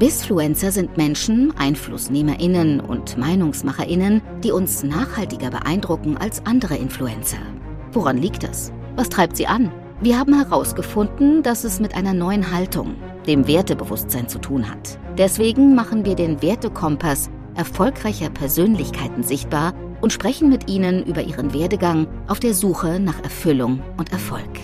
Bisfluencer sind Menschen, EinflussnehmerInnen und MeinungsmacherInnen, die uns nachhaltiger beeindrucken als andere Influencer. Woran liegt das? Was treibt sie an? Wir haben herausgefunden, dass es mit einer neuen Haltung, dem Wertebewusstsein zu tun hat. Deswegen machen wir den Wertekompass erfolgreicher Persönlichkeiten sichtbar und sprechen mit ihnen über ihren Werdegang auf der Suche nach Erfüllung und Erfolg.